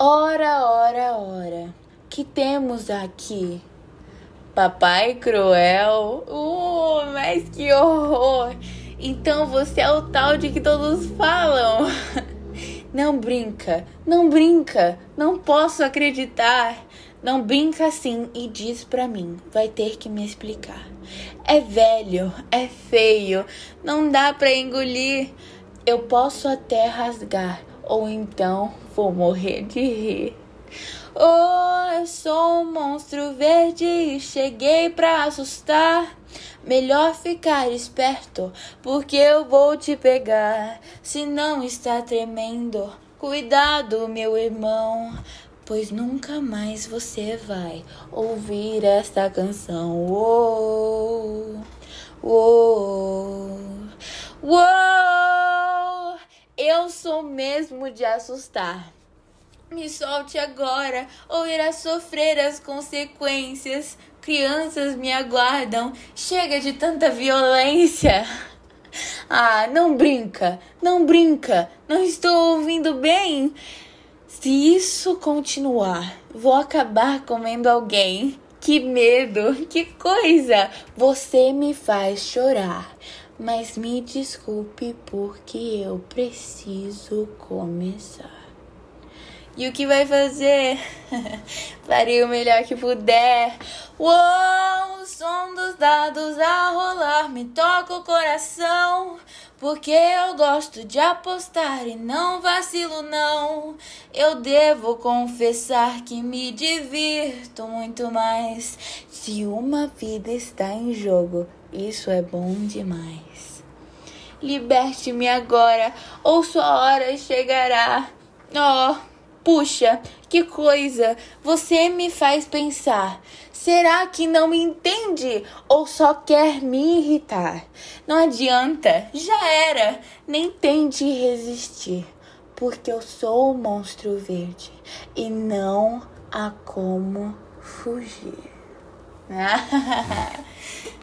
Ora, ora, ora, que temos aqui? Papai cruel? Uh, mas que horror! Então você é o tal de que todos falam. Não brinca, não brinca, não posso acreditar. Não brinca assim e diz pra mim, vai ter que me explicar. É velho, é feio, não dá pra engolir. Eu posso até rasgar, ou então vou morrer de rir. Oh, eu sou um monstro verde e cheguei pra assustar. Melhor ficar esperto, porque eu vou te pegar. Se não está tremendo, cuidado, meu irmão, pois nunca mais você vai ouvir esta canção. Oh, oh, oh, eu sou mesmo de assustar. Me solte agora, ou irá sofrer as consequências. Crianças me aguardam. Chega de tanta violência. Ah, não brinca, não brinca. Não estou ouvindo bem. Se isso continuar, vou acabar comendo alguém. Que medo, que coisa! Você me faz chorar. Mas me desculpe porque eu preciso começar. E o que vai fazer? Farei o melhor que puder. Uou, o som dos dados a rolar me toca o coração. Porque eu gosto de apostar e não vacilo, não. Eu devo confessar que me divirto muito mais. Se uma vida está em jogo, isso é bom demais. Liberte-me agora, ou sua hora chegará. Oh, Puxa, que coisa! Você me faz pensar. Será que não me entende ou só quer me irritar? Não adianta, já era. Nem tente resistir, porque eu sou o monstro verde e não há como fugir.